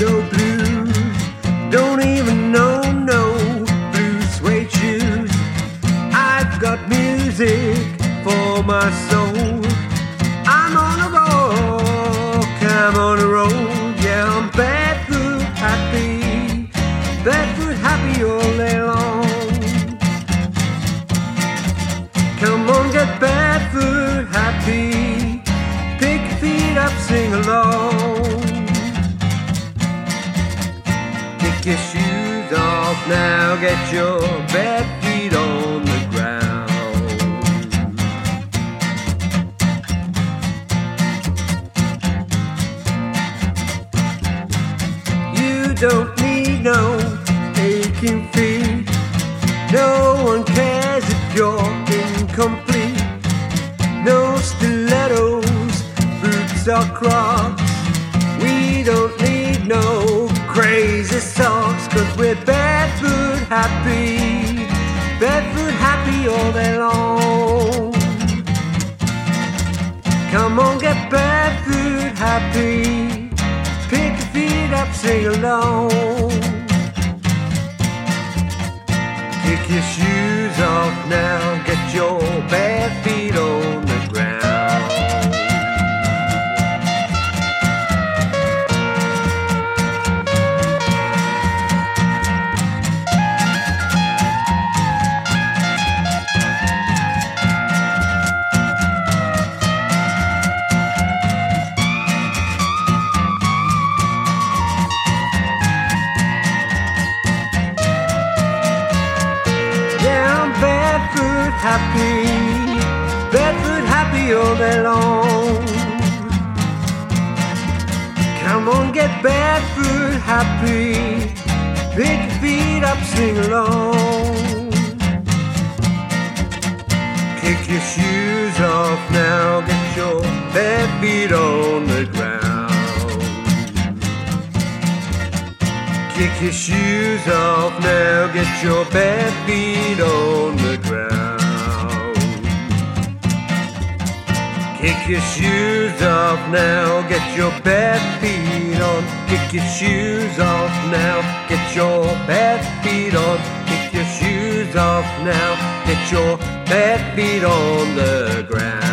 no blues. Don't even know no blue suede shoes. I've got music for my soul. I'm on a roll, I'm on a roll. Yeah, I'm barefoot happy, barefoot happy all day long. Come on, get barefoot happy. Pick your feet up, sing along. Off now, get your bare feet on the ground. You don't need no aching feet. No one cares if you're incomplete. No stilettos, boots or crocs. We don't need no crazy socks, cause we're barefoot happy. Barefoot happy all day long. Come on, get barefoot happy. Pick your feet up, sing along. Kick your shoes happy, barefoot happy all day long. Come on, get barefoot happy, pick your feet up, sing along. Kick your shoes off now, get your bare feet on the ground. Kick your shoes off now, get your bare feet on the ground. Kick your shoes off now, get your bare feet on. Kick your shoes off now, get your bare feet on. Kick your shoes off now, get your bare feet on the ground.